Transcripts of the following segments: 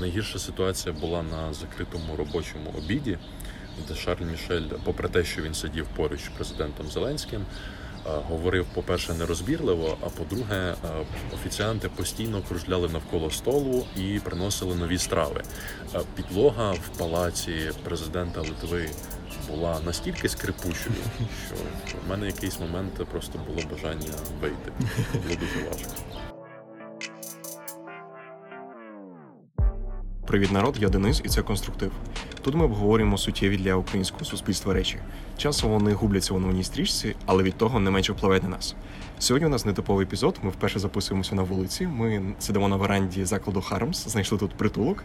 найгірша ситуація була на закритому робочому обіді, де Шарль Мішель, попри те, що він сидів поруч з президентом Зеленським, е, говорив, по-перше, нерозбірливо, а по-друге, е, офіціанти постійно кружляли навколо столу і приносили нові страви. Е, Підлога в палаці президента Литви була настільки скрипучою, що в мене якийсь момент просто було бажання вийти. Було дуже важко. Привіт, народ, я Денис, і це конструктив. Тут ми обговорюємо суттєві для українського суспільства речі. Часом вони губляться у новинній стрічці, але від того не менше впливають на нас. Сьогодні у нас нетиповий епізод. Ми вперше записуємося на вулиці. Ми сидимо на веранді закладу Хармс, знайшли тут притулок.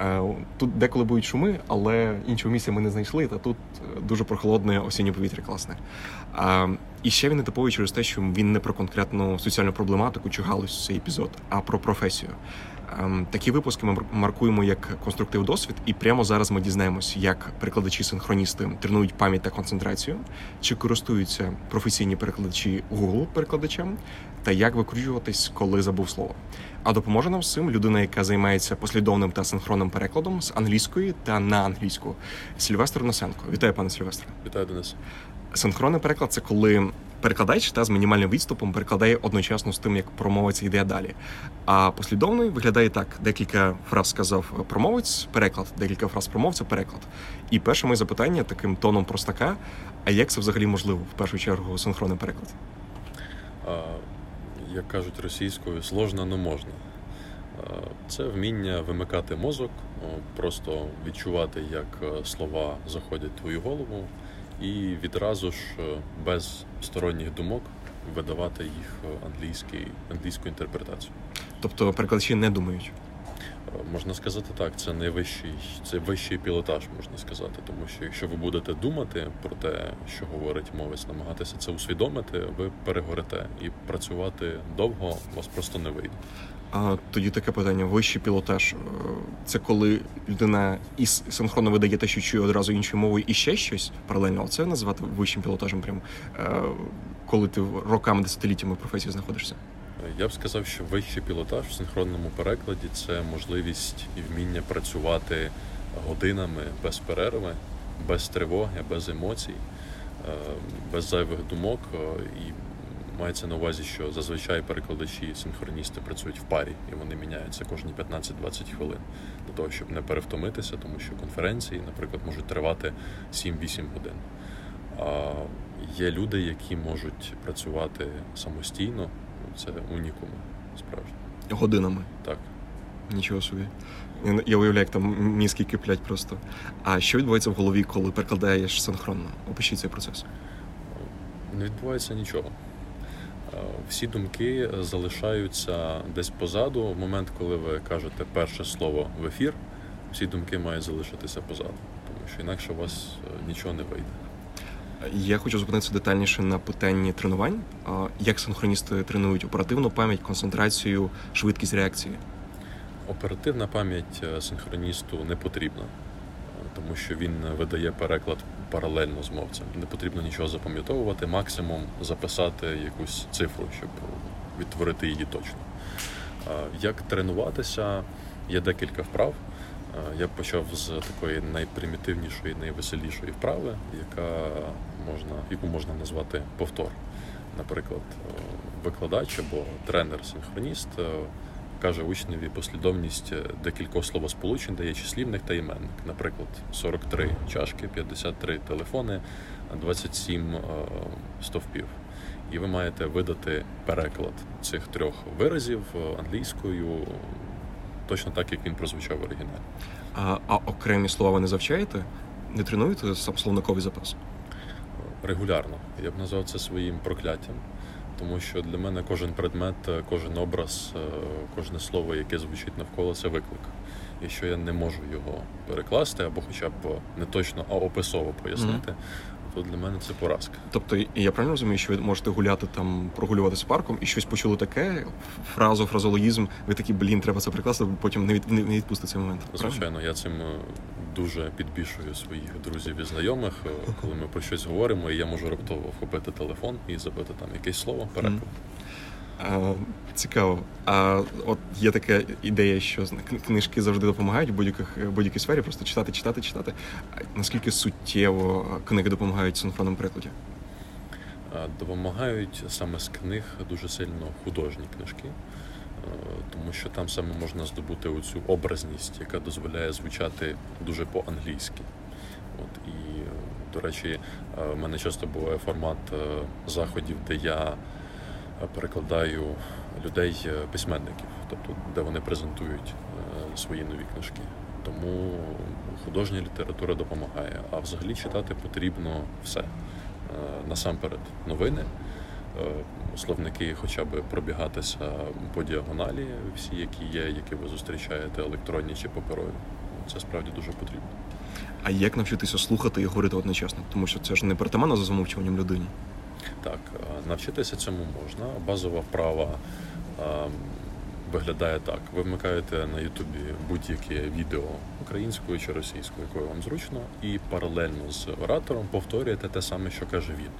Е, Тут деколи будуть шуми, але іншого місця ми не знайшли. Та тут е, дуже прохолодне осіннє повітря класне. І ще він нетиповий через те, що він не про конкретну соціальну проблематику чи галузь цей епізод, а про професію. Ем, Такі випуски ми маркуємо як конструктив досвід, і прямо зараз ми дізнаємось, як перекладачі-синхроністи тренують пам'ять та концентрацію, чи користуються професійні перекладачі Google перекладачем, та як викручуватись, коли забув слово. А допоможе нам з цим людина, яка займається послідовним та синхронним перекладом з англійської та на англійську. Сільвестр Носенко. Вітаю, пане Сильвестре. Вітаю Денис. Синхронний переклад це коли перекладач та з мінімальним відступом перекладає одночасно з тим, як промовець йде далі. А послідовний виглядає так: декілька фраз сказав промовець, переклад, декілька фраз промовця, переклад. І перше моє запитання таким тоном простака: а як це взагалі можливо в першу чергу синхронний переклад? А, Як кажуть російською, сложно, но можна. Це вміння вимикати мозок, просто відчувати, як е, слова заходять в твою голову, і відразу ж е, без сторонніх думок видавати їх е, англійський, англійську інтерпретацію. Тобто перекладачі не думають. Е, Можна сказати так, це найвищий, це вищий пілотаж, можна сказати. Тому що якщо ви будете думати про те, що говорить мовець, намагатися це усвідомити, ви перегорите і працювати довго у вас просто не вийде. А тоді таке питання: вищий пілотаж. е, Це коли людина і синхронно видає те, що чує одразу іншою мовою, і ще щось паралельно. Це назвати вищим пілотажем, прям е, коли ти роками, десятиліттями в професії знаходишся. Я б сказав, що вищий пілотаж в синхронному перекладі це можливість і вміння працювати годинами без перерви, без тривоги, без емоцій, е, без зайвих думок. І мається на увазі, що зазвичай перекладачі, синхроністи працюють в парі, і вони міняються кожні 15-20 хвилин для того, щоб не перевтомитися, тому що конференції, наприклад, можуть тривати 7-8 годин. А є люди, які можуть працювати самостійно. Це унікуми, справді. Годинами. Так. Нічого собі. Я- Я уявляю, як там мізки киплять просто. А що відбувається в голові, коли перекладаєш синхронно? Опишіть цей процес. Не відбувається нічого. Е, Всі думки залишаються десь позаду. В момент, коли ви кажете перше слово в ефір, всі думки мають залишитися позаду, тому що інакше у вас е, нічого не вийде. Я хочу зупинитися детальніше на питанні тренувань. Як синхроністи тренують оперативну пам'ять, концентрацію, швидкість реакції? Оперативна пам'ять е, синхроністу не потрібна, е, тому що він видає переклад паралельно з мовцем. Не потрібно нічого запам'ятовувати, максимум записати якусь цифру, щоб відтворити її точно. Е, Як тренуватися? Є декілька вправ. Е, Я почав з такої найпримітивнішої, найвеселішої вправи, яка можна, яку можна назвати повтор. Наприклад, е, викладач або тренер-синхроніст е, каже учневі послідовність е, декількох словосполучень, дає числівник та іменник. Наприклад, 43 чашки, 53 телефони, 27 е, стовпів. І ви маєте видати переклад цих трьох виразів е, англійською точно так, як він прозвучав в оригіналі. А, а окремі слова ви не завчаєте? Не тренуєте сам словниковий запас? регулярно. Я б назвав це своїм прокляттям, тому що для мене кожен предмет, е, кожен образ, е, кожне слово, яке звучить навколо, це виклик. І що я не можу його перекласти, або хоча б не точно, а описово пояснити, то для мене це поразка. Тобто, я правильно розумію, що ви можете гуляти там, прогулюватися парком і щось почули таке, фразу, фразологізм, ви такі, блін, треба це прикласти, потім не, від, не, не відпустити цей момент. правильно? Звичайно, я цим е, дуже підбішую своїх друзів і знайомих, е, коли ми про щось говоримо, і я можу раптово вхопити телефон і забити там якесь слово, переклад. Цікаво. А от є така ідея, що книжки завжди допомагають в будь-яких будь-якій сфері, просто читати, читати, читати. А Наскільки суттєво книги допомагають в синхронному перекладі? Е, Допомагають саме з книг дуже сильно художні книжки, е, тому що там саме можна здобути оцю образність, яка дозволяє звучати дуже по-англійськи. От, і, е, до речі, е, в мене часто буває формат е, заходів, де я е, перекладаю людей е, тобто де вони презентують е, свої нові книжки. Тому художня література допомагає. А взагалі читати потрібно все. Е, Насамперед, новини, е, словники хоча б пробігатися по діагоналі, всі, які є, які ви зустрічаєте, електронні чи паперові. Це справді дуже потрібно. А як навчитися слухати і говорити одночасно? Тому що це ж не притаманно за замовчуванням людині. Так, е, навчитися цьому можна. Базова вправа е, виглядає так: ви вмикаєте на Ютубі будь-яке відео українською чи російською, якою вам зручно, і паралельно з оратором повторюєте те саме, що каже він.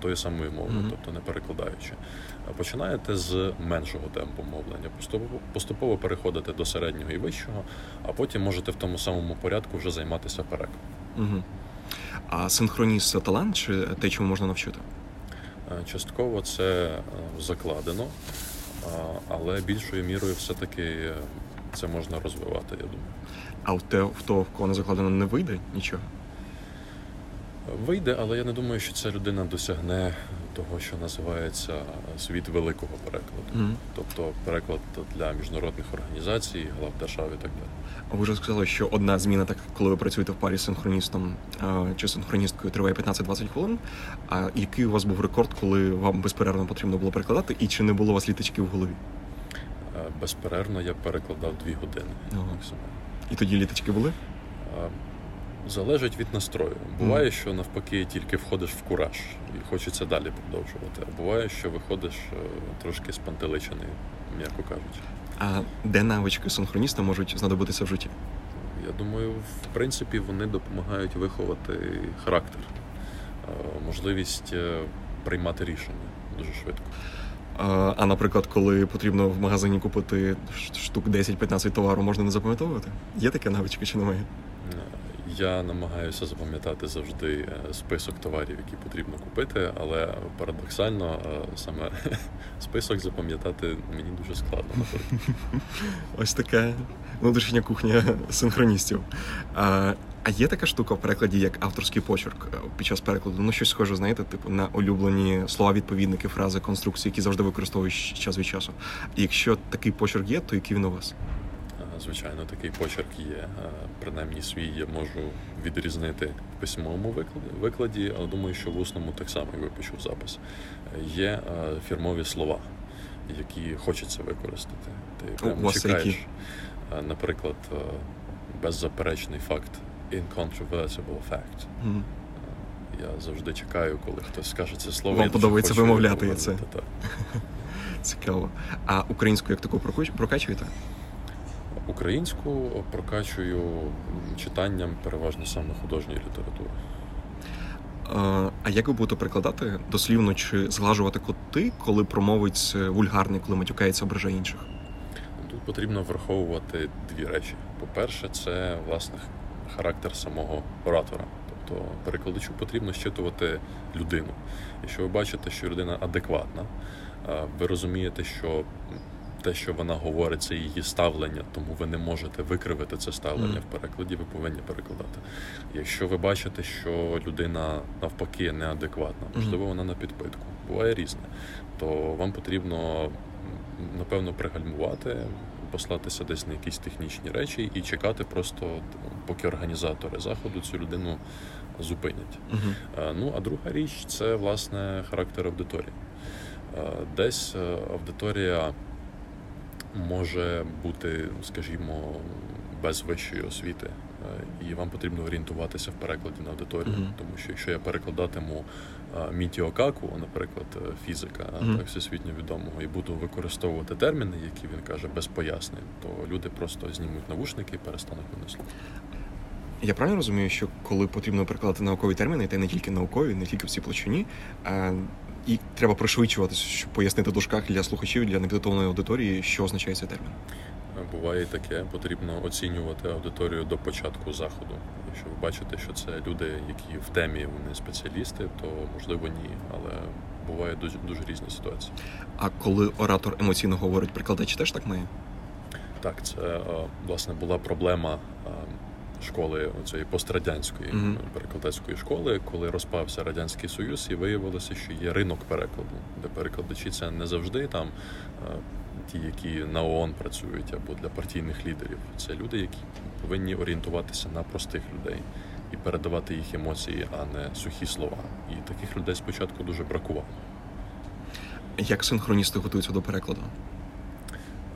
Тою самою мовою, Мгм. тобто не перекладаючи. Е, Починаєте з меншого темпу мовлення, поступово, поступово переходите до середнього і вищого, а потім можете в тому самому порядку вже займатися перекладом. Угу. А синхроніст це талант чи те, чому можна навчити? Е, Частково це е, закладено, але більшою мірою все-таки е, це можна розвивати, я думаю. А в те, в того, в кого не закладено, не вийде нічого. Вийде, але я не думаю, що ця людина досягне того, що називається світ великого перекладу. Мгм. Тобто переклад для міжнародних організацій, глав держав і так далі. А ви вже сказали, що одна зміна, так коли ви працюєте в парі з синхроністом чи синхроністкою, триває 15-20 хвилин. А який у вас був рекорд, коли вам безперервно потрібно було перекладати, і чи не було у вас літачки в голові? Е, Безперервно я перекладав дві години Ага. І тоді літачки були? Залежить від настрою. Буває, що навпаки тільки входиш в кураж і хочеться далі продовжувати. А буває, що виходиш е, трошки спантеличений, м'яко кажучи. А де навички синхроніста можуть знадобитися в житті? Я думаю, в принципі, вони допомагають виховати характер, е, можливість е, приймати рішення дуже швидко. А, а наприклад, коли потрібно в магазині купити штук 10-15 товару, можна не запам'ятовувати? Є таке навички чи немає? Я намагаюся запам'ятати завжди е, список товарів, які потрібно купити, але парадоксально е, саме список запам'ятати мені дуже складно. Ось така внутрішня кухня синхроністів. А, а є така штука в перекладі, як авторський почерк е, під час перекладу. Ну, щось схоже, знаєте, типу на улюблені слова, відповідники, фрази, конструкції, які завжди використовуєш час від часу. Якщо такий почерк є, то який він у вас? Звичайно, такий почерк є. Е, Принаймні свій я можу відрізнити в письмовому викладі, але думаю, що в усному так само і випишу запис. Є е, фірмові слова, які хочеться використати. Ти прямо чекаєш. які? Е, Наприклад, беззаперечний факт incontrovertible fact. Е, Я завжди чекаю, коли хтось скаже це слово. Вам я подобається вимовляти це. Цікаво. А українську як таку прокачуєте? Українську прокачую читанням переважно саме художньої літератури. Е, А як ви будете перекладати дослівно чи зглажувати коти, коли промовець е, вульгарний, коли матюкається ображає інших? Тут потрібно враховувати дві речі. По-перше, це власне характер самого оратора. Тобто перекладачу потрібно щитувати людину. Якщо ви бачите, що людина адекватна, ви розумієте, що те, що вона говорить, це її ставлення, тому ви не можете викривити це ставлення в перекладі, ви повинні перекладати. Якщо ви бачите, що людина навпаки неадекватна, можливо, вона на підпитку, буває різне, то вам потрібно напевно пригальмувати, послатися десь на якісь технічні речі і чекати просто, поки організатори заходу цю людину зупинять. Е, Ну, а друга річ це власне характер аудиторії. Е, Десь е, аудиторія може бути, скажімо, без вищої освіти, е, і вам потрібно орієнтуватися в перекладі на аудиторію. Мгм. Тому що якщо я перекладатиму е, Мітіо Каку, наприклад, е, фізика, Мгм. так всесвітньо відомого, і буду використовувати терміни, які він каже, без пояснень, то люди просто знімуть навушники і перестануть мене слухати. Я правильно розумію, що коли потрібно перекладати наукові терміни, та й не тільки наукові, не тільки в цій площині, І треба пришвидшуватися, щоб пояснити в дужках для слухачів, для непідготовленої аудиторії, що означає цей термін. Буває таке, потрібно оцінювати аудиторію до початку заходу. Якщо ви бачите, що це люди, які в темі вони спеціалісти, то можливо ні. Але буває дуже дуже різні ситуації. А коли оратор емоційно говорить, прикладач теж так має? Так, це е, власне була проблема школи цієї пострадянської Мгм. перекладацької школи, коли розпався радянський союз, і виявилося, що є ринок перекладу, де перекладачі це не завжди там е, ті, які на ООН працюють або для партійних лідерів. Це люди, які повинні орієнтуватися на простих людей і передавати їх емоції, а не сухі слова. І таких людей спочатку дуже бракувало. Як синхроністи готуються до перекладу?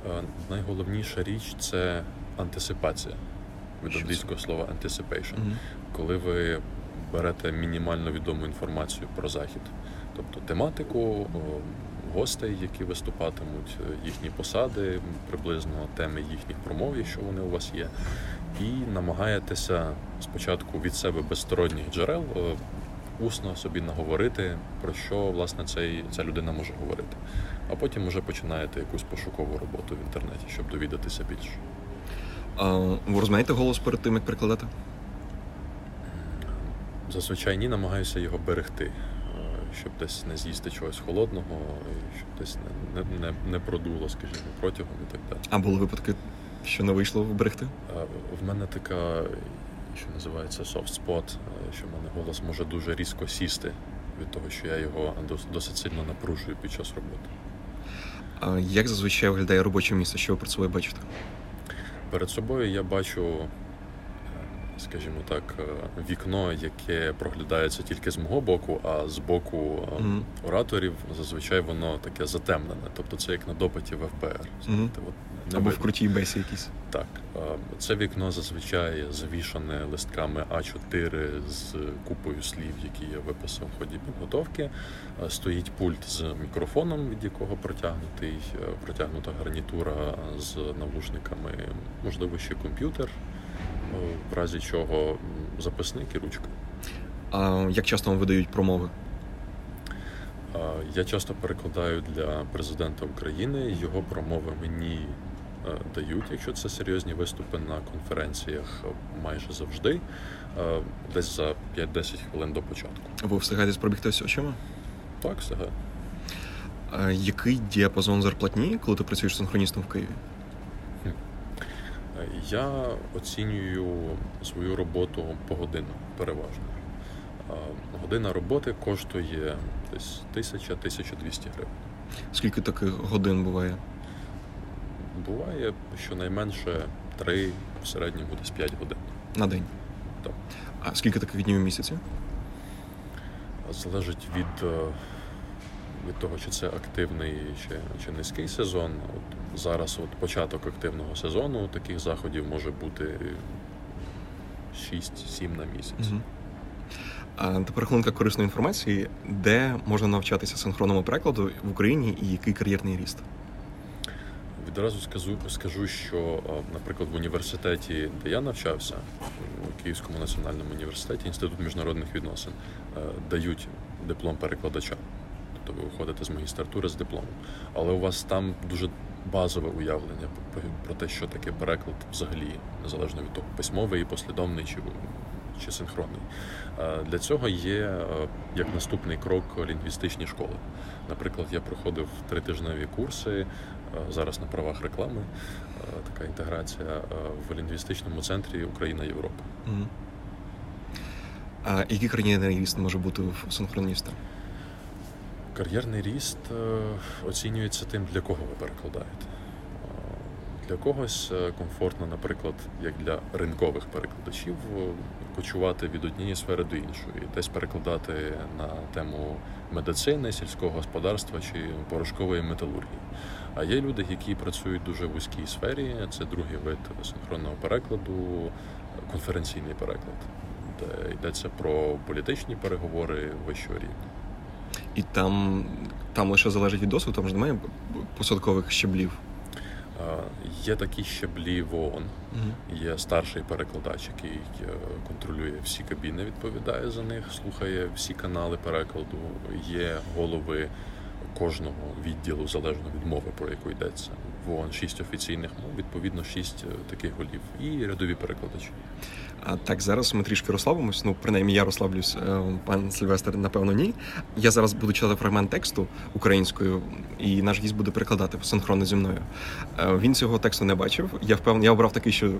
Е, Найголовніша річ це антисипація від англійського слова anticipation. Мгм. Коли ви берете мінімально відому інформацію про захід, тобто тематику, гостей, які виступатимуть, їхні посади, приблизно теми їхніх промов, якщо вони у вас є, і намагаєтеся спочатку від себе без сторонніх джерел усно собі наговорити, про що власне цей, ця людина може говорити. А потім вже починаєте якусь пошукову роботу в інтернеті, щоб довідатися більше. А, ви розумієте голос перед тим, як перекладати? Зазвичай ні, намагаюся його берегти, щоб десь не з'їсти чогось холодного, щоб десь не, не, не, не продуло, скажімо, протягом і так далі. А були випадки, що не вийшло вберегти? В мене така, що називається soft spot, що в мене голос може дуже різко сісти від того, що я його досить сильно напружую під час роботи. А як зазвичай виглядає робоче місце? Що ви перед собою бачите? Перед собою я бачу, скажімо так, е, вікно, яке проглядається тільки з мого боку, а з боку Мгм. ораторів зазвичай воно таке затемнене. Тобто це як на допиті в ФБР. От Або в крутій бесі якійсь. Так, е, це вікно зазвичай завішане листками А4 з купою слів, які я виписав в ході підготовки. Стоїть пульт з мікрофоном, від якого протягнутий, протягнута гарнітура з навушниками, можливо, ще комп'ютер, в разі чого записник і ручка. А як часто вам видають промови? Я часто перекладаю для президента України. Його промови мені е, дають, якщо це серйозні виступи на конференціях майже завжди, е, десь за 5-10 хвилин до початку. Ви встигаєте пробігтися очима? Так, все. Який діапазон зарплатні, коли ти працюєш синхроністом в Києві? Я оцінюю свою роботу погодинно переважно. Е, Година роботи коштує десь 1000-1200 гривень. Скільки таких годин буває? Буває щонайменше 3, в середньому десь 5 годин. На день? Так. А скільки таких днів у місяці? Залежить від, е, від того, чи це активний чи, чи низький сезон. От зараз от початок активного сезону таких заходів може бути 6-7 на місяць. Угу. А тепер хвилинка корисної інформації, де можна навчатися синхронному перекладу в Україні і який кар'єрний ріст? Відразу скажу, скажу, що, наприклад, в університеті, де я навчався, у Київському національному університеті, інститут міжнародних відносин, е, дають диплом перекладача. Ви виходите з магістратури з дипломом. Але у вас там дуже базове уявлення про, те, що таке переклад взагалі, незалежно від того, письмовий, і послідовний чи, чи синхронний. Для цього є е, як наступний крок лінгвістичні школи. Наприклад, я проходив тритижневі курси е, зараз на правах реклами. е, Така інтеграція в лінгвістичному центрі Україна Європа. А який кар'єрний ріст може бути в синхроніста? Кар'єрний ріст е, оцінюється тим, для кого ви перекладаєте. Е, Для когось е, комфортно, наприклад, як для ринкових перекладачів, кочувати від однієї сфери до іншої, десь перекладати на тему медицини, сільського господарства чи порошкової металургії. А є люди, які працюють дуже в вузькій сфері. Це другий вид синхронного перекладу, конференційний переклад, де йдеться про політичні переговори вищого рівня. І там, там лише залежить від досвіду, там ж немає посадкових щеблів. Є такі щаблі в ООН. Є старший перекладач, який е, контролює всі кабіни, відповідає за них, слухає всі канали перекладу. Є голови кожного відділу залежно від мови, про яку йдеться. В ООН шість офіційних мов, відповідно, шість е, таких голів і рядові перекладачі. А так, зараз ми трішки розслабимось. Ну, принаймні, я розслаблюсь. Е, Пан Сильвестр, напевно, ні. Я зараз буду читати фрагмент тексту українською, і наш гість буде перекладати синхронно зі мною. Е, Він цього тексту не бачив. Я впевнений, я обрав такий, що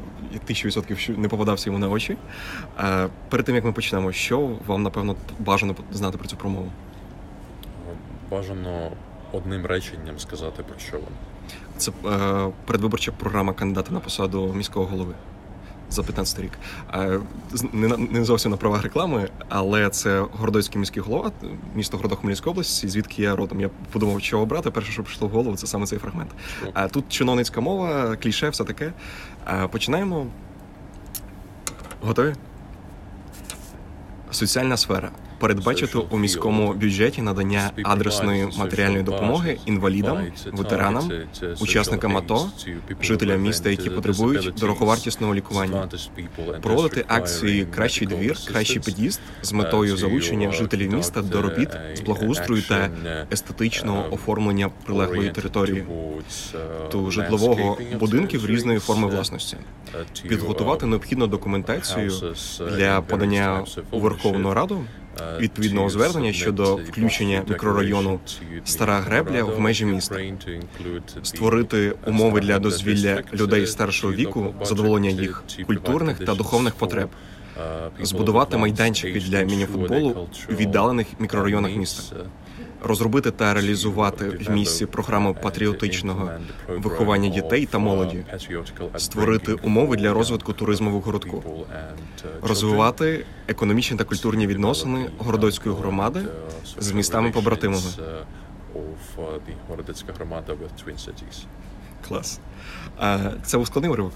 тисячу відсотків не попадався йому на очі. Перед тим як ми почнемо, що вам напевно бажано знати про цю промову? Бажано одним реченням сказати про що вона. Це е, передвиборча програма кандидата на посаду міського голови за 15 рік. Е, не, не зовсім на правах реклами, але це Городоцький міський голова, місто Городок Хмельницької області, звідки я родом. Я подумав, що обрати. Перше, що прийшло в голову, це саме цей фрагмент. А тут чиновницька мова, кліше, все таке. Е, починаємо. Готові? Соціальна сфера. Передбачити у міському бюджеті надання адресної матеріальної допомоги інвалідам, ветеранам, учасникам АТО, жителям міста, які потребують дороговартісного лікування, проводити акції Кращий двір, кращий під'їзд з метою залучення жителів міста до робіт з благоустрою та естетичного оформлення прилеглої території до житлового будинків різної форми власності, підготувати необхідну документацію для подання у Верховну Раду відповідного звернення щодо включення мікрорайону Стара Гребля в межі міста, створити умови для дозвілля людей старшого віку, задоволення їх культурних та духовних потреб, збудувати майданчики для мініфутболу у віддалених мікрорайонах міста, розробити та реалізувати в місті програму патріотичного виховання дітей та молоді, створити умови для розвитку туризму в городку, розвивати економічні та культурні відносини городоцької громади з містами-побратимами. Городецька громада with Twin Клас. Це був складний уривок.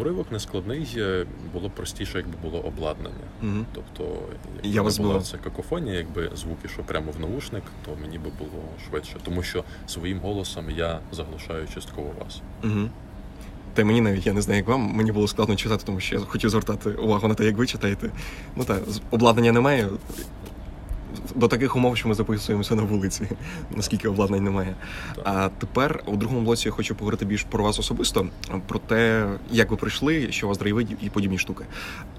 Уривок нескладний, е, було б простіше, якби було обладнання. Угу. Тобто, Я якби вас була це какофонія, якби звуки, що прямо в наушник, то мені би було швидше. Тому що своїм голосом я заглушаю частково вас. Угу. Та й мені навіть я не знаю, як вам. Мені було складно читати, тому що я хотів звертати увагу на те, як ви читаєте. Ну так, обладнання немає. До таких умов, що ми записуємося на вулиці, наскільки обладнань немає. А тепер у другому блоці я хочу поговорити більш про вас особисто, про те, як ви прийшли, що вас драйвить і подібні штуки.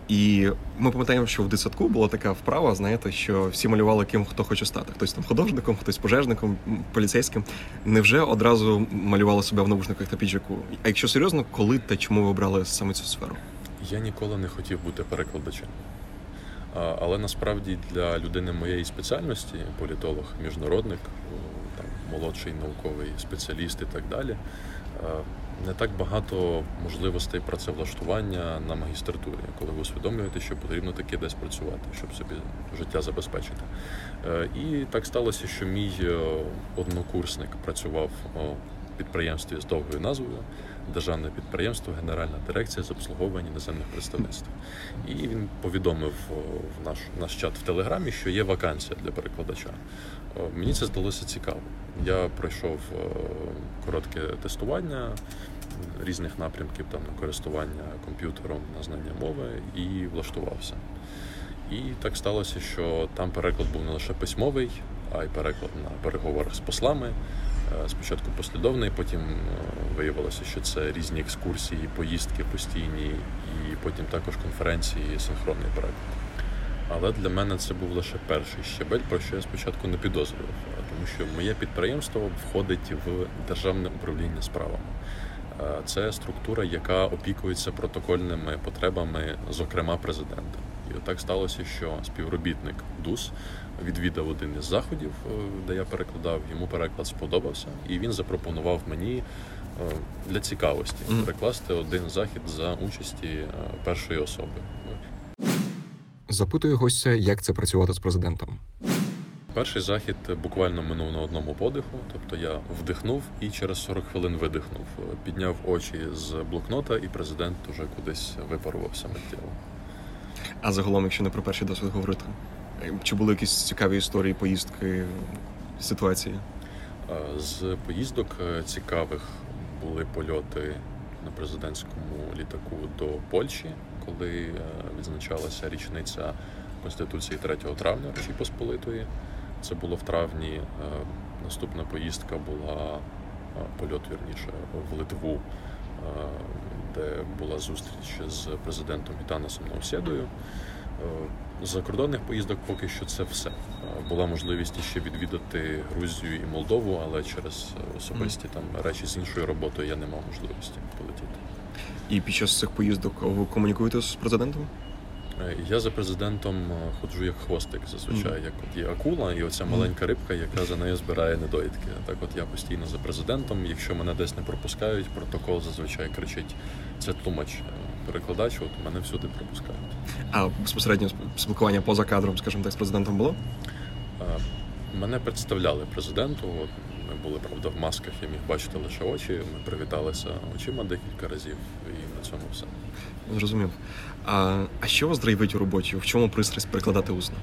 І ми пам'ятаємо, що в дитсадку була така вправа, знаєте, що всі малювали ким хто хоче стати. Хтось там художником, хтось пожежником, поліцейським. Невже одразу малювали себе в навушниках та піджаку? А якщо серйозно, коли та чому ви обрали саме цю сферу? Я ніколи не хотів бути перекладачем. Але насправді для людини моєї спеціальності, політолог, міжнародник, там, молодший науковий спеціаліст і так далі, не так багато можливостей працевлаштування на магістратурі, коли ви усвідомлюєте, що потрібно таки десь працювати, щоб собі життя забезпечити. Е, І так сталося, що мій е, однокурсник працював у підприємстві з довгою назвою. Державне підприємство, Генеральна дирекція з обслуговування іноземних представництв. І він повідомив в наш, наш чат в Телеграмі, що є вакансія для перекладача. Мені це здалося цікаво. Я пройшов коротке тестування різних напрямків там на користування комп'ютером, на знання мови і влаштувався. І так сталося, що там переклад був не лише письмовий, а й переклад на переговорах з послами. Е, Спочатку послідовний, потім е, виявилося, що це різні екскурсії, поїздки постійні, і потім також конференції, і синхронний переклад. Але для мене це був лише перший щебель, про що я спочатку не підозрював, тому що моє підприємство входить в державне управління справами. Е, Це структура, яка опікується протокольними потребами, зокрема президента. І отак сталося, що співробітник ДУС відвідав один із заходів, е, де я перекладав. Йому переклад сподобався, і він запропонував мені е, для цікавості перекласти один захід за участі е, першої особи. Запитую гостя, як це працювати з президентом. Перший захід буквально минув на одному подиху, тобто я вдихнув і через 40 хвилин видихнув, підняв очі з блокнота, і президент уже кудись випарувався миттєво. А загалом, якщо не про перший досвід говорити, е, чи були якісь цікаві історії, поїздки, ситуації? Е, З поїздок е, цікавих були польоти на президентському літаку до Польщі, коли відзначалася річниця Конституції 3 травня Речі Посполитої. Це було в травні. Наступна поїздка була польот вірніше в Литву, де була зустріч з президентом Гітанасом Наусєдою. Е, закордонних поїздок поки що це все. Е, Була можливість ще відвідати Грузію і Молдову, але через особисті там речі з іншою роботою я не мав можливості полетіти. І під час цих поїздок ви комунікуєте з президентом? Е, Я за президентом е, ходжу як хвостик зазвичай, як от є акула, і оця маленька рибка, яка за нею збирає недоїдки. Так от я постійно за президентом. Якщо мене десь не пропускають, протокол зазвичай кричить: це тлумач, е, перекладач, от мене всюди пропускають. А безпосередньо спілкування поза кадром, скажімо так, з президентом було? Мене представляли президенту. От ми були правда в масках, я міг бачити лише очі. Ми привіталися очима декілька разів, і цьому все. Зрозумів. А, а що вас драйвить у роботі? В чому пристрасть перекладати усно?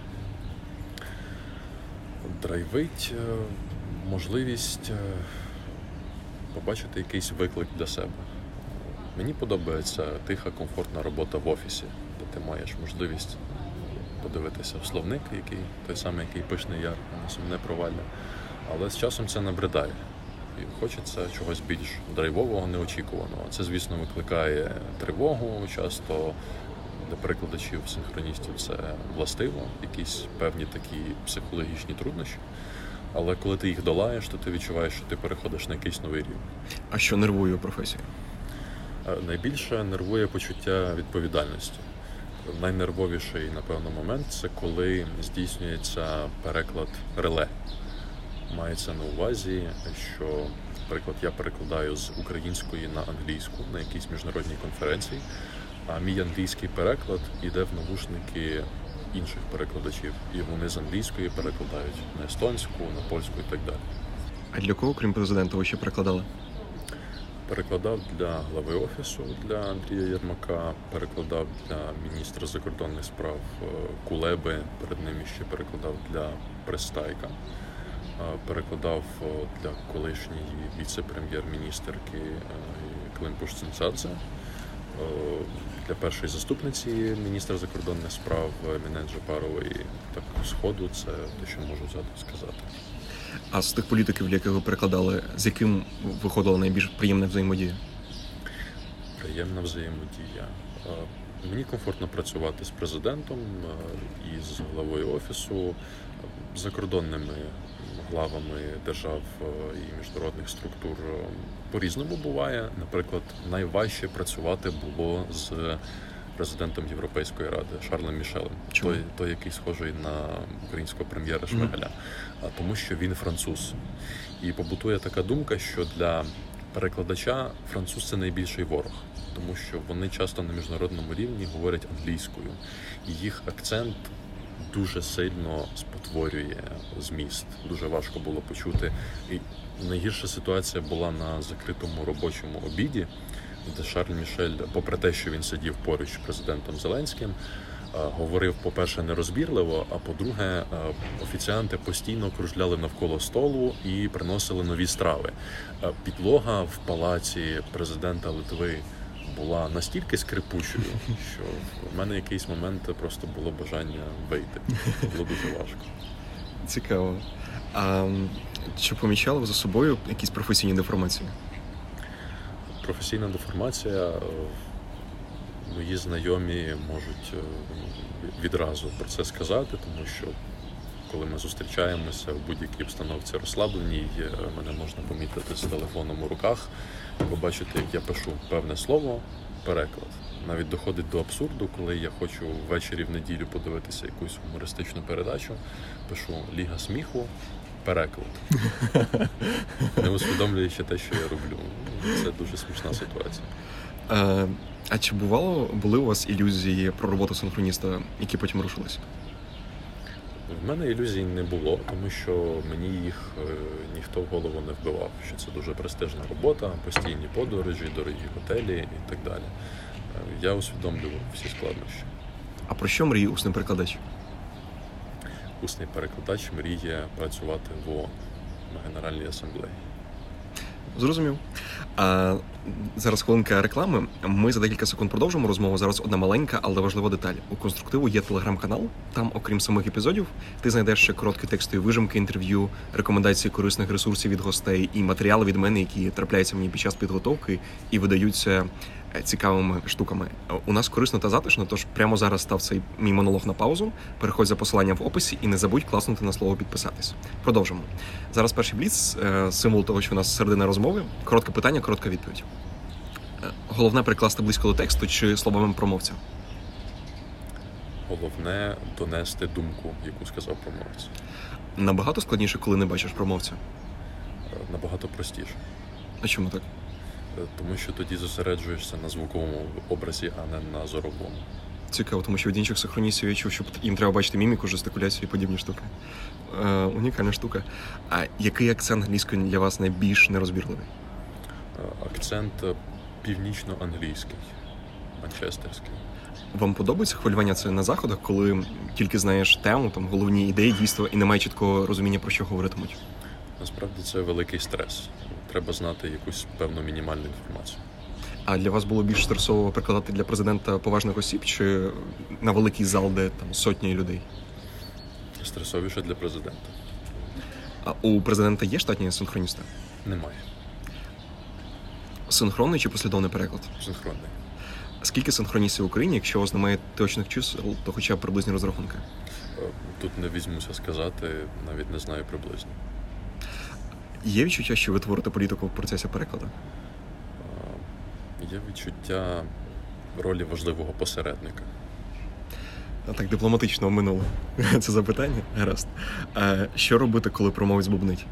драйвить е, можливість е, побачити якийсь виклик для себе. Мені подобається тиха, комфортна робота в офісі, де ти маєш можливість подивитися в словник, який той самий, який пишний яр, сумне провалля. Але з часом це набридає. І хочеться чогось більш драйвового, неочікуваного. Це, звісно, викликає тривогу часто. Для перекладачів, синхроністів це властиво, якісь певні такі психологічні труднощі. Але коли ти їх долаєш, то ти відчуваєш, що ти переходиш на якийсь новий рівень. А що нервує у професії? Е, Найбільше нервує почуття відповідальності. Найнервовіший, напевно, момент це коли здійснюється переклад реле. Мається на увазі, що, наприклад, я перекладаю з української на англійську на якійсь міжнародній конференції, а мій англійський переклад іде в навушники інших перекладачів, і вони з англійської перекладають на естонську, на польську і так далі. А для кого, крім президента, ви ще перекладали? Перекладав для глави офісу для Андрія Єрмака, перекладав для міністра закордонних справ е, Кулеби. Перед ним ще перекладав для Престайка. Е, Перекладав е, для колишньої віце-прем'єр-міністерки е, Климпуш Цинцадзе, е, для першої заступниці міністра закордонних справ Мінет Джапарової. Так сходу це те, що можу взяти сказати. А з тих політиків, для яких ви перекладали, з яким виходила найбільш приємна взаємодія? Приємна взаємодія. Мені комфортно працювати з президентом і з главою офісу, закордонними главами держав е, і міжнародних структур е, по-різному буває. Наприклад, найважче працювати було з президентом Європейської ради Шарлем Мішелем, Чому? той, той, який схожий на українського прем'єра Шмигаля, а тому що він француз. І побутує така думка, що для перекладача француз це найбільший ворог, тому що вони часто на міжнародному рівні говорять англійською, і їх акцент дуже сильно спотворює зміст. Дуже важко було почути. І найгірша ситуація була на закритому робочому обіді, де Шарль Мішель, попри те, що він сидів поруч з президентом Зеленським. е, Говорив, по-перше, нерозбірливо, а по-друге, е, офіціанти постійно кружляли навколо столу і приносили нові страви. Е, Підлога в палаці президента Литви була настільки скрипучою, що в мене якийсь момент просто було бажання вийти. Було дуже важко. Цікаво. А чи помічали ви за собою якісь професійні деформації? Професійна деформація. е, Мої знайомі можуть е, відразу про це сказати, тому що коли ми зустрічаємося в будь-якій обстановці розслабленій, е, мене можна помітити з телефоном у руках, побачити, як я пишу певне слово, переклад. Навіть доходить до абсурду, коли я хочу ввечері в неділю подивитися якусь гумористичну передачу, пишу Ліга сміху, переклад. Не усвідомлюючи те, що я роблю. Це дуже смішна ситуація. А, а чи бувало були у вас ілюзії про роботу синхроніста, які потім рушилися? В мене ілюзій не було, тому що мені їх е, ніхто в голову не вбивав, що це дуже престижна робота, постійні подорожі, дорогі готелі і так далі. Е, Я усвідомлював всі складнощі. А про що мріє усний перекладач? Усний перекладач мріє працювати в ООН на Генеральній асамблеї. Зрозумів. А зараз хвилинка реклами. Ми за декілька секунд продовжимо розмову. Зараз одна маленька, але важлива деталь. У конструктиву є телеграм-канал. Там, окрім самих епізодів, ти знайдеш ще короткі текстові вижимки інтерв'ю, рекомендації корисних ресурсів від гостей і матеріали від мене, які трапляються мені під час підготовки і видаються е, цікавими штуками. У нас корисно та затишно, тож прямо зараз став цей мій монолог на паузу. Переходь за посиланням в описі і не забудь класнути на слово підписатись. Продовжимо. Зараз перший бліц, е, символ того, що у нас середина розмови. Коротке питання, коротка відповідь. Головне прикласти близько до тексту чи словами промовця. Головне донести думку, яку сказав промовець. Набагато складніше, коли не бачиш промовця. Е, Набагато простіше. А чому так? Е, Тому що тоді зосереджуєшся на звуковому образі, а не на зоровому. Цікаво, тому що від інших синхроністів я чув, що їм треба бачити міміку, жестикуляцію і подібні штуки. Е, унікальна штука. А який акцент англійської для вас найбільш нерозбірливий? Акцент е, північно-англійський, манчестерський. Вам подобається хвилювання це на заходах, коли тільки знаєш тему, там головні ідеї, дійство, і немає чіткого розуміння, про що говоритимуть? Насправді це великий стрес. Треба знати якусь певну мінімальну інформацію. А для вас було більш стресово прикладати для президента поважних осіб чи на великий зал, де там сотні людей? Стресовіше для президента. А у президента є штатні синхроністи? Немає. Синхронний чи послідовний переклад? Синхронний. Скільки синхроністів в Україні, якщо у вас немає точних чисел, то хоча б приблизні розрахунки? Е, Тут не візьмуся сказати, навіть не знаю приблизно. Є відчуття, що ви творите політику в процесі перекладу? Е, Є відчуття ролі важливого посередника. Так дипломатично минуло це запитання. Гаразд. Що робити, коли промовець бубнить?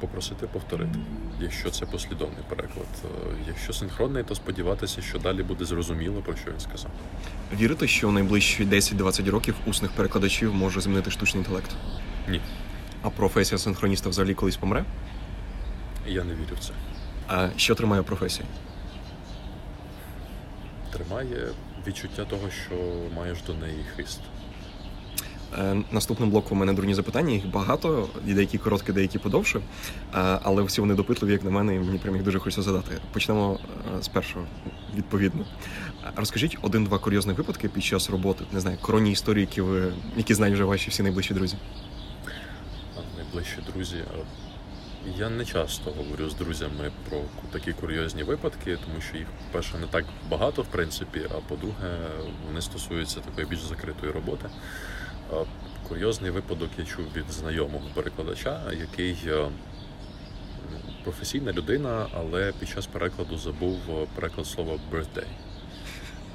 Попросити повторити, якщо це послідовний переклад. Е, Якщо синхронний, то сподіватися, що далі буде зрозуміло, про що він сказав. Вірите, що у найближчі 10-20 років усних перекладачів може змінити штучний інтелект? Ні, А професія синхроніста взагалі колись помре? я не вірю в це. А що тримає професію? Тримає відчуття того, що маєш до неї хист. Е, Наступним блоком у мене дурні запитання. Їх багато, і деякі короткі, деякі подовше. Е, Але всі вони допитливі, як на мене, і мені прям їх дуже хочеться задати. Почнемо е, з першого, відповідно. Розкажіть один-два курйозних випадки під час роботи, не знаю, коронні історії, які ви які знають вже ваші всі найближчі друзі. Найближчі друзі. Я не часто говорю з друзями про такі курйозні випадки, тому що їх, по-перше, не так багато, в принципі, а по-друге, вони стосуються такої більш закритої роботи. А Курйозний випадок я чув від знайомого перекладача, який е, професійна людина, але під час перекладу забув е, переклад слова birthday.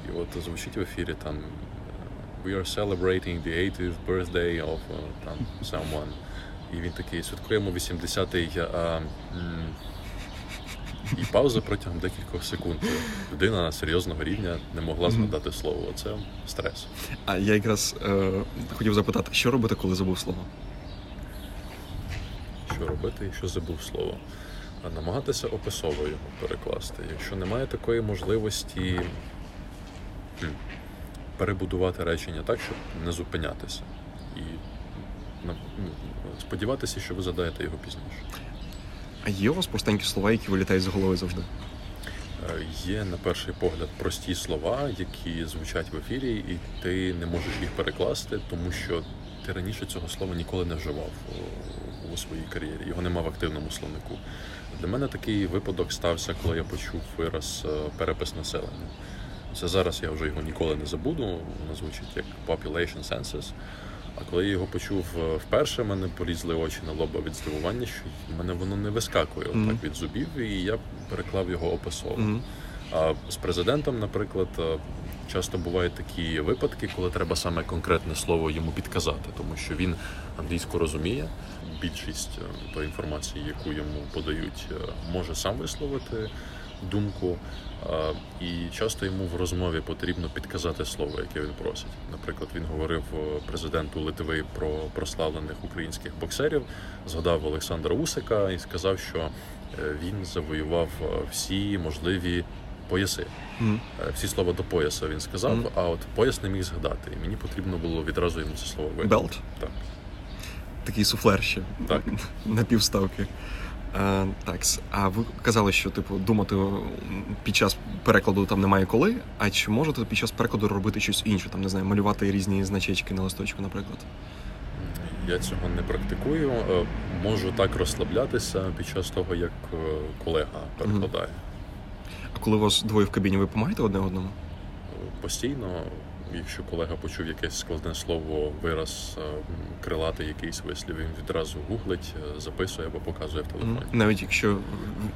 І от звучить в ефірі там е, We are celebrating the 80th birthday of е, там someone. І він такий святкуємо 80-й. І пауза протягом декількох секунд. Людина серйозного рівня не могла згадати слово. Це стрес. А я якраз е, хотів запитати, що робити, коли забув слово? Що робити, якщо забув слово? А Намагатися описово його перекласти. Якщо немає такої можливості хм, перебудувати речення так, щоб не зупинятися. І ну, сподіватися, що ви задаєте його пізніше. А є у вас простенькі слова, які вилітають з голови завжди? Е, Є на перший погляд прості слова, які звучать в ефірі, і ти не можеш їх перекласти, тому що ти раніше цього слова ніколи не вживав у- своїй кар'єрі. Його нема в активному словнику. Для мене такий випадок стався, коли я почув вираз е, перепис населення. Це зараз я вже його ніколи не забуду. Воно звучить як population census. А коли я його почув е, вперше, в мене полізли очі на лоба від здивування, що в мене воно не вискакує Мгм. так від зубів, і я переклав його описово. Мгм. А з президентом, наприклад, е, часто бувають такі випадки, коли треба саме конкретне слово йому підказати, тому що він англійську розуміє. Більшість е, тої інформації, яку йому подають, може сам висловити думку. І часто йому в розмові потрібно підказати слово, яке він просить. Наприклад, він говорив е, президенту Литви про прославлених українських боксерів, згадав Олександра Усика і сказав, що е, він завоював е, всі можливі пояси. Е, Всі слова до пояса він сказав, Мгм. а от пояс не міг згадати. І мені потрібно було відразу йому це слово викликати. Белт? Так. Такий суфлер ще. Так. На півставки. Е, так, а ви казали, що типу думати під час перекладу там немає коли. А чи можете під час перекладу робити щось інше? Там не знаю, малювати різні значечки на листочку, наприклад? Я цього не практикую. Е, можу так розслаблятися під час того, як е, колега перекладає. А коли у вас двоє в кабіні, ви допомагаєте одне одному? Постійно, якщо колега почув якесь складне слово, вираз, е, крилатий якийсь вислів, він відразу гуглить, записує або показує в телефоні. Навіть якщо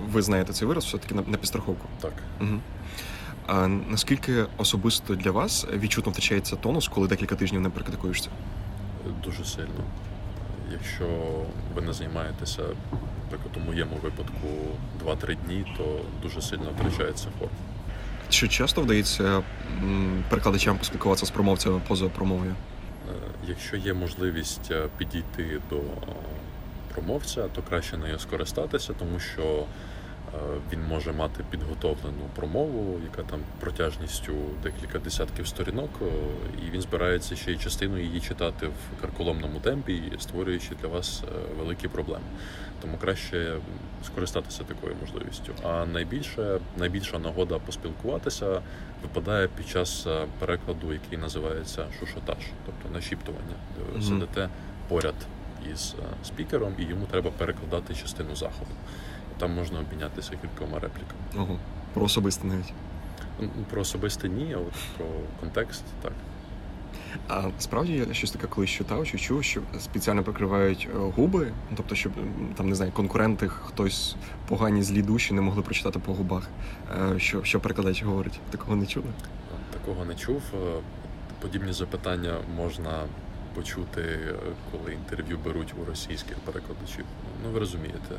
ви знаєте цей вираз, все-таки на підстраховку. Так. Угу. А наскільки особисто для вас відчутно втрачається тонус, коли декілька тижнів не практикуєшся? Дуже сильно. Якщо ви не займаєтеся, так у моєму випадку 2-3 дні, то дуже сильно втрачається форма. Чи часто вдається перекладачам поспілкуватися з промовцями поза промовою? Е, якщо є можливість е, підійти до промовця, то краще нею скористатися, тому що Е, він може мати підготовлену промову, яка там протяжністю декілька десятків сторінок, е, і він збирається ще й частину її читати в карколомному темпі, створюючи для вас е, великі проблеми. Тому краще скористатися такою можливістю. А найбільше найбільша нагода поспілкуватися випадає під час перекладу, який називається шушотаж, тобто нашіптування, де mm-hmm. сидите поряд із спікером, і йому треба перекладати частину заходу там можна обмінятися кількома репліками. Ого, про особисте навіть. Про особисте ні, а от про контекст так. А справді я щось таке колись читав, чи чув, що спеціально прикривають е, губи, тобто, щоб там не знаю, конкуренти, хтось погані злі душі не могли прочитати по губах. Е, що що перекладач говорить? Такого не чули? Такого не чув. Е, подібні запитання можна почути, коли інтерв'ю беруть у російських перекладачів. Ну ви розумієте.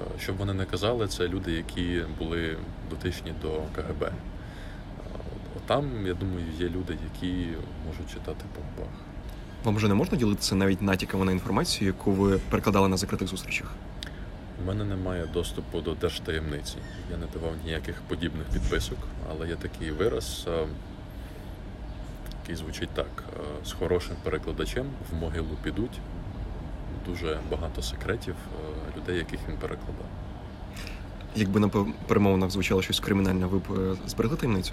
Е, щоб вони не казали, це люди, які були дотичні до КГБ. Е, там, я думаю, є люди, які можуть читати по губах. Вам вже не можна ділитися навіть натяками на інформацію, яку ви перекладали на закритих зустрічах? У мене немає доступу до держтаємниці. Я не давав ніяких подібних підписок, але є такий вираз, е, який звучить так: з хорошим перекладачем в могилу підуть, дуже багато секретів е, людей, яких він перекладав. Якби на перемовинах звучало щось кримінальне, ви б е, зберегли таємницю?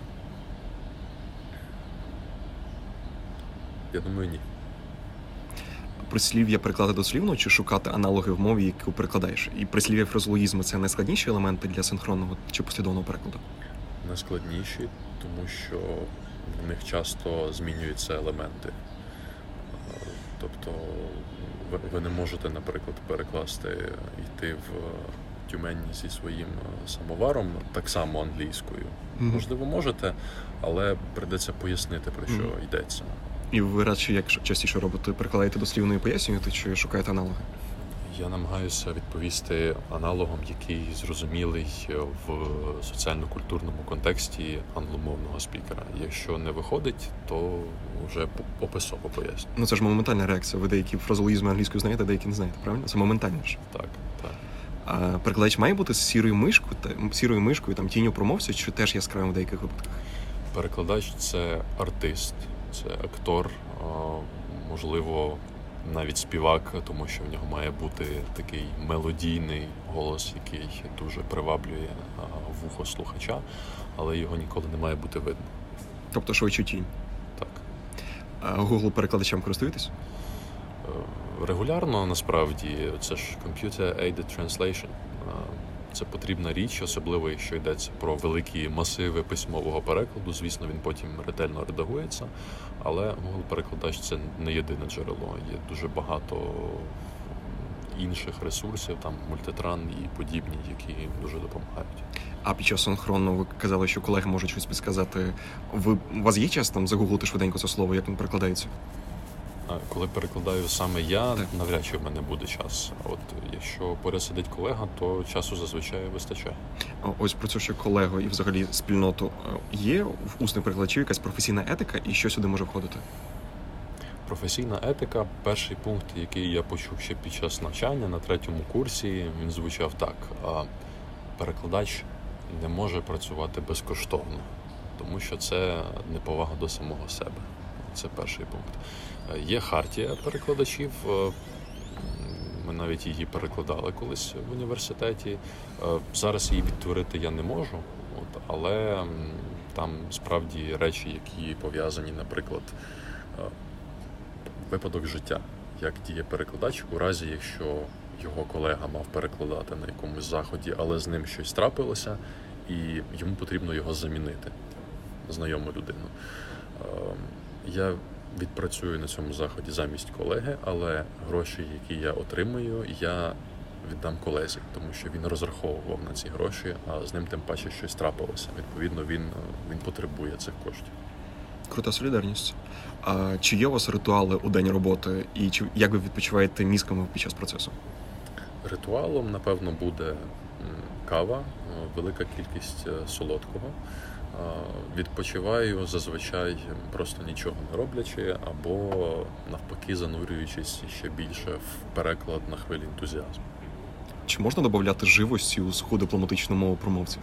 Я думаю, ні. Прислів'я перекладати дослівно чи шукати аналоги в мові, яку перекладаєш? І прислів'я фразологізми це найскладніші елементи для синхронного чи послідовного перекладу? Найскладніші, тому що в них часто змінюються елементи. Е, тобто ви ви не можете, наприклад, перекласти йти в Тюмень зі своїм е, самоваром так само англійською. Mm-hmm. Можливо, можете, але придеться пояснити, про що mm-hmm. йдеться. І ви радше як частіше робите? Перекладаєте дослівно і пояснюєте, чи шукаєте аналоги? Я намагаюся відповісти аналогом, який зрозумілий в соціально-культурному контексті англомовного спікера. Якщо не виходить, то вже описово поясню. Ну це ж моментальна реакція. Ви деякі фразологізми англійською знаєте, деякі не знаєте, правильно? Це моментально ж. Так, так. А перекладач має бути з сірою мишкою, та сірою мишкою, там тінню промовця, чи теж яскравим в деяких випадках? Перекладач це артист, це актор, можливо навіть співак, тому що в нього має бути такий мелодійний голос, який дуже приваблює вухо слухача, але його ніколи не має бути видно. Тобто швидше тінь? Так. Google перекладачем користуєтесь? Е, регулярно насправді це ж Computer Aided Translation. Це потрібна річ, особливо якщо йдеться про великі масиви письмового перекладу. Звісно, він потім ретельно редагується, але Google перекладач це не єдине джерело. Є дуже багато інших ресурсів, там мультитран і подібні, які дуже допомагають. А під час синхронно ви казали, що колеги можуть щось підсказати. Ви у вас є час там загуглити швиденько це слово, як він перекладається? Коли перекладаю саме я, так. навряд чи в мене буде час. От якщо поряд сидить колега, то часу зазвичай вистачає. Ось про цю ще колегу і взагалі спільноту е, є в усних перекладачів якась професійна етика, і що сюди може входити? Професійна етика перший пункт, який я почув ще під час навчання на третьому курсі, він звучав так: перекладач не може працювати безкоштовно, тому що це неповага до самого себе. Це перший пункт. Є хартія перекладачів. Е, Ми навіть її перекладали колись в університеті. Е, Зараз її відтворити я не можу, от, але там справді речі, які пов'язані, наприклад, е, випадок життя, як діє перекладач у разі, якщо його колега мав перекладати на якомусь заході, але з ним щось трапилося, і йому потрібно його замінити, знайому людину. Ем, Я відпрацюю на цьому заході замість колеги, але гроші, які я отримую, я віддам колезі, тому що він розраховував на ці гроші, а з ним тим паче щось трапилося. Відповідно, він, він потребує цих коштів. Крута солідарність. А чи є у вас ритуали у день роботи, і чи як ви відпочиваєте мізками під час процесу? Ритуалом, напевно, буде кава, е, велика кількість е, солодкого. Відпочиваю зазвичай просто нічого не роблячи, або навпаки занурюючись ще більше в переклад на хвилі ентузіазму. Чи можна додати живості у суху дипломатичну мову промовців?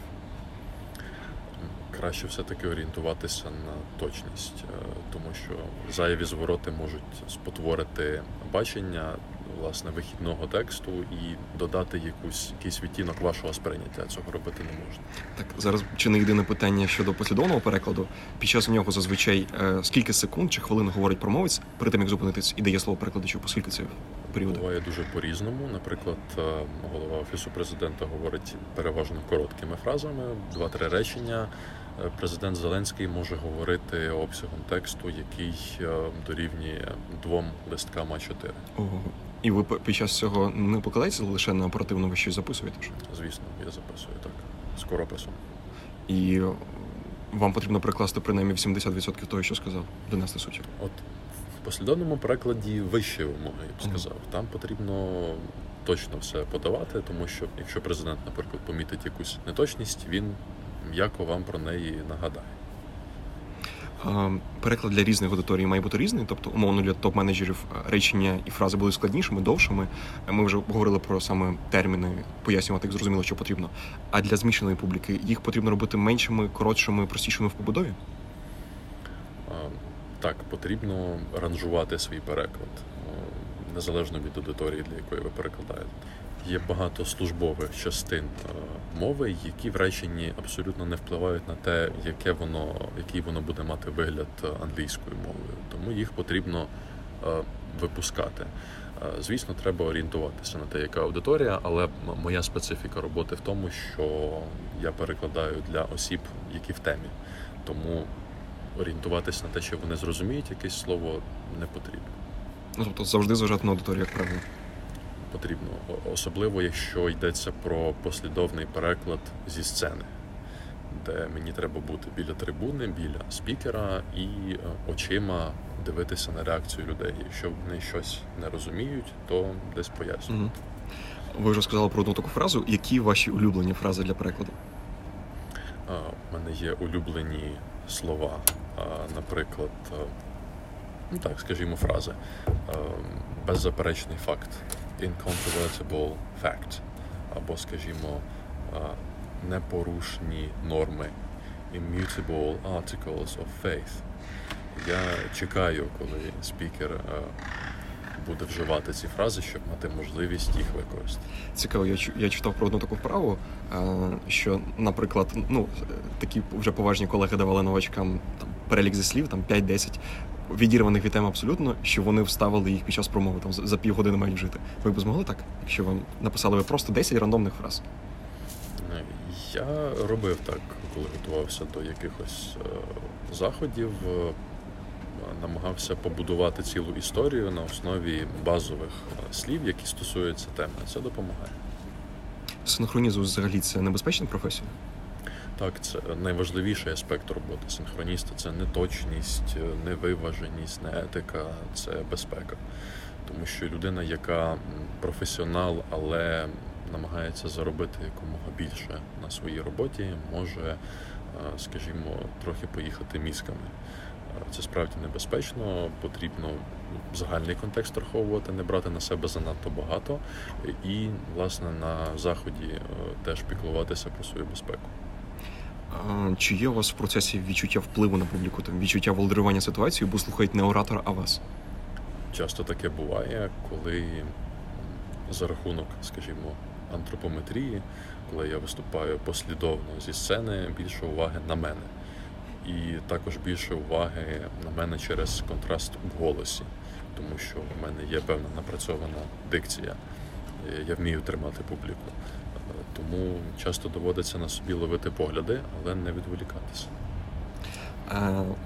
Краще все-таки орієнтуватися на точність, е, тому що зайві звороти можуть спотворити бачення власне вихідного тексту і додати якусь якийсь відтінок вашого сприйняття. Цього робити не можна. Так, зараз чи не єдине питання щодо послідовного перекладу. Під час нього зазвичай е, скільки секунд чи хвилин говорить промовець перед тим, як зупинитись і дає слово перекладачу, поскільки це період? Буває дуже по-різному. Наприклад, е, голова офісу президента говорить переважно короткими фразами, два-три речення. Е, Президент Зеленський може говорити обсягом тексту, який е, дорівнює двом листкам А4. Ого. І ви під час цього не покладаєтеся лише на оперативно, ви щось записуєте? Звісно, я записую так скорописом. І е, вам потрібно прикласти принаймні 80% того, що сказав, донести суті. От в послідовному перекладі вищі вимоги, я б сказав. Там потрібно точно все подавати, тому що якщо президент, наприклад, помітить якусь неточність, він м'яко вам про неї нагадає. Переклад для різних аудиторій має бути різний, тобто, умовно для топ-менеджерів е, речення і фрази були складнішими, довшими. Е, Ми вже говорили про саме терміни, пояснювати їх зрозуміло, що потрібно. А для змішаної публіки їх потрібно робити меншими, коротшими, простішими в побудові. Так, потрібно ранжувати свій переклад, незалежно від аудиторії, для якої ви перекладаєте. Є багато службових частин мови, які в реченні абсолютно не впливають на те, яке воно, який воно буде мати вигляд англійською мовою. Тому їх потрібно випускати. Звісно, треба орієнтуватися на те, яка аудиторія, але моя специфіка роботи в тому, що я перекладаю для осіб, які в темі. Тому орієнтуватися на те, що вони зрозуміють якесь слово, не потрібно. Ну тобто завжди зважати на аудиторію, як правило. Потрібно, особливо якщо йдеться про послідовний переклад зі сцени, де мені треба бути біля трибуни, біля спікера і е, очима дивитися на реакцію людей. Якщо вони щось не розуміють, то десь пояснюють. Угу. Ви вже сказали про одну таку фразу. Які ваші улюблені фрази для перекладу? У мене є улюблені слова, наприклад, е, ну так, скажімо, фрази. Е, Беззаперечний факт. Incontrovertible fact. Або, скажімо, непорушні норми. Immutable articles of faith. Я чекаю, коли спікер буде вживати ці фрази, щоб мати можливість їх використати. Цікаво, я я читав про одну таку вправу, що, наприклад, ну такі вже поважні колеги давали новачкам там перелік зі слів, там 5-10, відірваних від теми абсолютно, що вони вставили їх під час промови, там за півгодини мають жити. Ви б змогли так, якщо вам написали ви просто 10 рандомних фраз? Я робив так, коли готувався до якихось е, заходів, е, намагався побудувати цілу історію на основі базових е, слів, які стосуються теми. Це допомагає. Синхронізм взагалі це небезпечна професія? Так, це найважливіший аспект роботи синхроніста це не точність, е, не виваженість, не етика, це безпека. Тому що людина, яка професіонал, але намагається заробити якомога більше на своїй роботі, може, е, скажімо, трохи поїхати мізками. Е, Це справді небезпечно, потрібно загальний контекст враховувати, не брати на себе занадто багато, і, власне, на заході теж піклуватися про свою безпеку. Чи є у вас в процесі відчуття впливу на публіку, там відчуття володарювання ситуацією, бо слухають не оратора, а вас? Часто таке буває, коли за рахунок, скажімо, антропометрії, коли я виступаю послідовно зі сцени, більше уваги на мене. І також більше уваги на мене через контраст в голосі, тому що в мене є певна напрацьована дикція. Е, Я вмію тримати публіку. Тому часто доводиться на собі ловити погляди, але не відволікатися.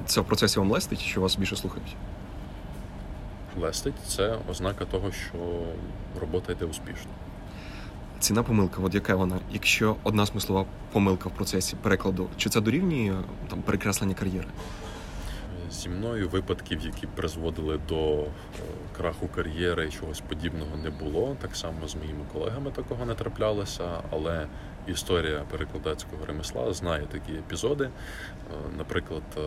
Це в процесі вам лестить, що вас більше слухають? Лестить це ознака того, що робота йде успішно. Ціна помилка, от яка вона? Якщо одна смислова помилка в процесі перекладу, чи це дорівнює там перекреслення кар'єри? Зі мною випадків, які призводили до е, краху кар'єри і чогось подібного не було. Так само з моїми колегами такого не траплялося, але історія перекладацького ремесла знає такі епізоди. Е, Наприклад, е,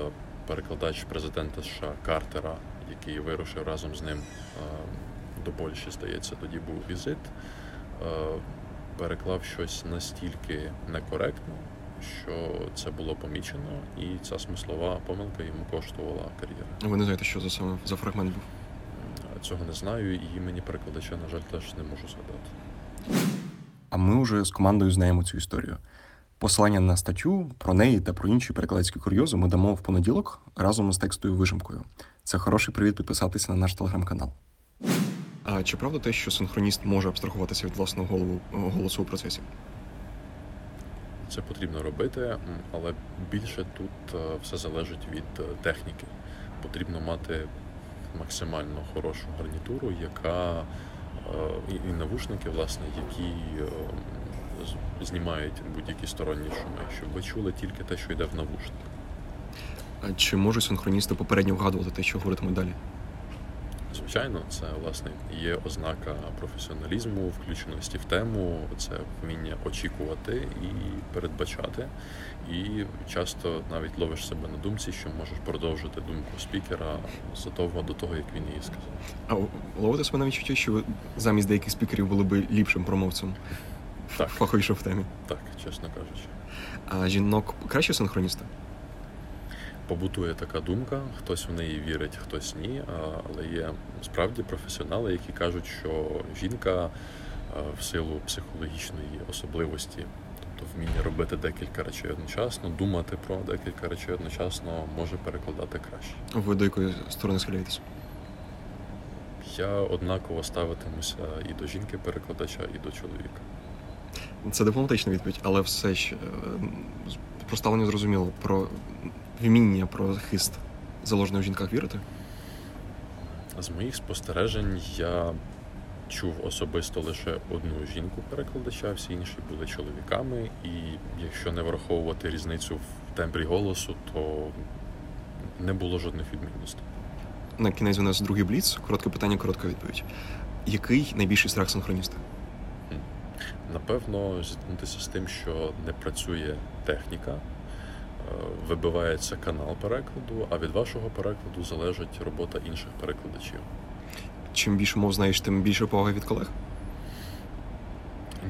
перекладач президента США Картера, який вирушив разом з ним е, до Польщі, здається, тоді був візит, переклав щось настільки некоректно, що це було помічено, і ця смислова помилка йому коштувала кар'єри. Ви не знаєте, що за саме за фрагмент був? Цього не знаю, і імені перекладача, на жаль, теж не можу згадати. А ми вже з командою знаємо цю історію. Посилання на статтю про неї та про інші перекладацькі курйози ми дамо в понеділок разом з текстовою вижимкою. Це хороший привід підписатися на наш телеграм-канал. А чи правда те, що синхроніст може абстрагуватися від власного голову, голосу у процесі? Це потрібно робити, але більше тут е, все залежить від е, техніки. Потрібно мати максимально хорошу гарнітуру, яка е, і, навушники, власне, які е, знімають будь-які сторонні шуми, щоб ви чули тільки те, що йде в навушник. А чи можуть синхроністи попередньо вгадувати те, що говоритимуть далі? Звичайно, це власне є ознака професіоналізму, включеності в тему, це вміння очікувати і передбачати. І часто навіть ловиш себе на думці, що можеш продовжити думку спікера задовго до того, як він її сказав. А ловите себе на відчуття, що ви замість деяких спікерів були би ліпшим промовцем, Так. фаховіше в темі. Так, чесно кажучи. А жінок краще синхроністи? Побутує така думка, хтось в неї вірить, хтось ні. Але є справді професіонали, які кажуть, що жінка в силу психологічної особливості, тобто вміння робити декілька речей одночасно, думати про декілька речей одночасно, може перекладати краще. Ви до якої сторони схиляєтесь? Я однаково ставитимуся і до жінки-перекладача, і до чоловіка. Це дипломатична відповідь, але все ж е, про ставлення зрозуміло. Про вміння, про захист заложений в жінках вірите? З моїх спостережень я чув особисто лише одну жінку-перекладача, всі інші були чоловіками, і якщо не враховувати різницю в тембрі голосу, то не було жодних відмінностей. На кінець у нас другий бліц. Коротке питання, коротка відповідь. Який найбільший страх синхроніста? Напевно, зіткнутися з тим, що не працює техніка, вибивається канал перекладу, а від вашого перекладу залежить робота інших перекладачів. Чим більше мов знаєш, тим більше поваги від колег?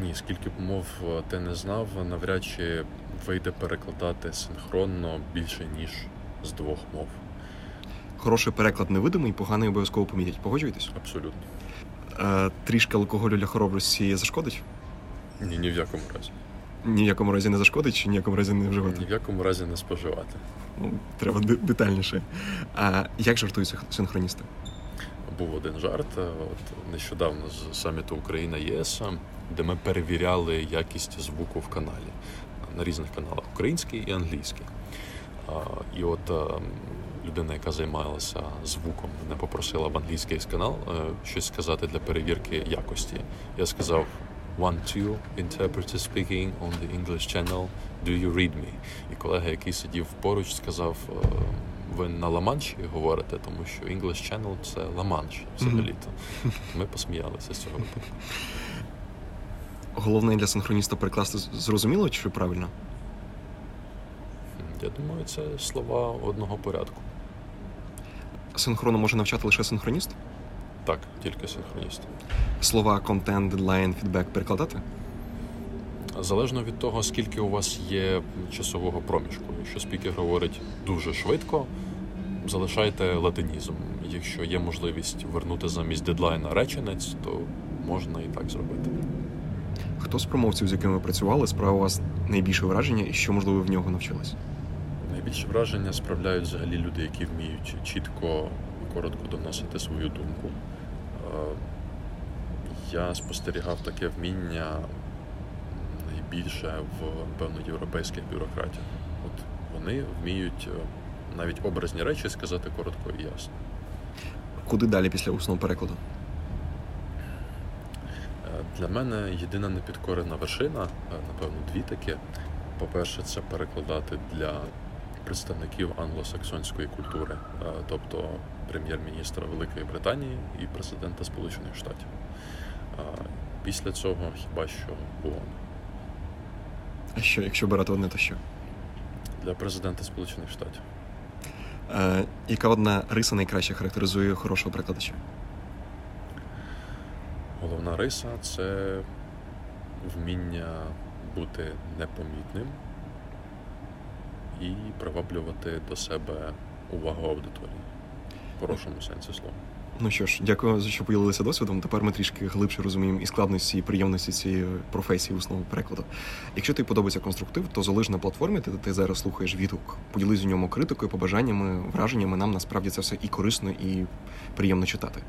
Ні, скільки б мов е, ти не знав, навряд чи вийде перекладати синхронно більше, ніж з двох мов. Хороший переклад невидимий, поганий обов'язково помітять. Погоджуєтесь? Абсолютно. Е, трішки алкоголю для хоробрості зашкодить? Ні, ні в якому разі. Ні в якому разі не зашкодить, чи ні в якому разі не вживати? Ні в якому разі не споживати. Ну, треба детальніше. А як жартують синхроністи? Був один жарт е, от нещодавно з саміту Україна ЄС, де ми перевіряли якість звуку в каналі на різних каналах український і англійський. І от е, людина, яка займалася звуком, мене попросила в англійський канал е, щось сказати для перевірки якості. Я сказав one, two, interpreter speaking on the English channel, do you read me? І колега, який сидів поруч, сказав. е, Ви на Ла-Манші говорите, тому що English Channel це Ла-Манш взагалі-то. Ми посміялися з цього випадку. Головне для синхроніста перекласти зрозуміло чи правильно? Я думаю, це слова одного порядку. Синхрону може навчати лише синхроніст? Так, тільки синхроніст. Слова контент, дедлайн, фідбек перекладати? Залежно від того, скільки у вас є часового проміжку. Якщо спікер говорить дуже швидко, залишайте латинізм. Якщо є можливість вернути замість дедлайна реченець, то можна і так зробити. Хто з промовців, з якими ви працювали, справив у вас найбільше враження і що, можливо, ви в нього навчились? Найбільше враження справляють взагалі люди, які вміють чітко і коротко доносити свою думку. Е, Я спостерігав таке вміння найбільше в певно європейських бюрократіях. От вони вміють е, навіть образні речі сказати коротко і ясно. Куди далі після усного перекладу? Е, Для мене єдина непідкорена вершина, напевно, дві такі. По-перше, це перекладати для представників англосаксонської культури, е, тобто прем'єр-міністра Великої Британії і президента Сполучених Штатів. Е, Після цього хіба що ООН. А що, якщо брати одне, то що? Для президента Сполучених Штатів. Е, яка одна риса найкраще характеризує хорошого перекладача? Головна риса це вміння бути непомітним і приваблювати до себе увагу аудиторії в хорошому сенсі слова. Ну що ж, дякую що поділилися досвідом. Тепер ми трішки глибше розуміємо і складності, і приємності цієї професії усного перекладу. Якщо тобі подобається конструктив, то залиш на платформі, де ти зараз слухаєш відгук. Поділись у ньому критикою, побажаннями, враженнями. Нам насправді це все і корисно, і приємно читати.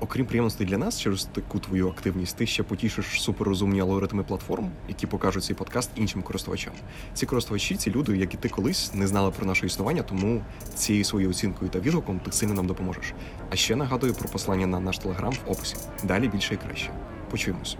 Окрім приємностей для нас, через таку твою активність, ти ще потішиш суперрозумні алгоритми платформ, які покажуть цей подкаст іншим користувачам. Ці користувачі, ці люди, як і ти колись, не знали про наше існування, тому цією своєю оцінкою та відгуком ти сильно нам допоможеш. А ще нагадую про послання на наш телеграм в описі. Далі більше і краще. Почуємося.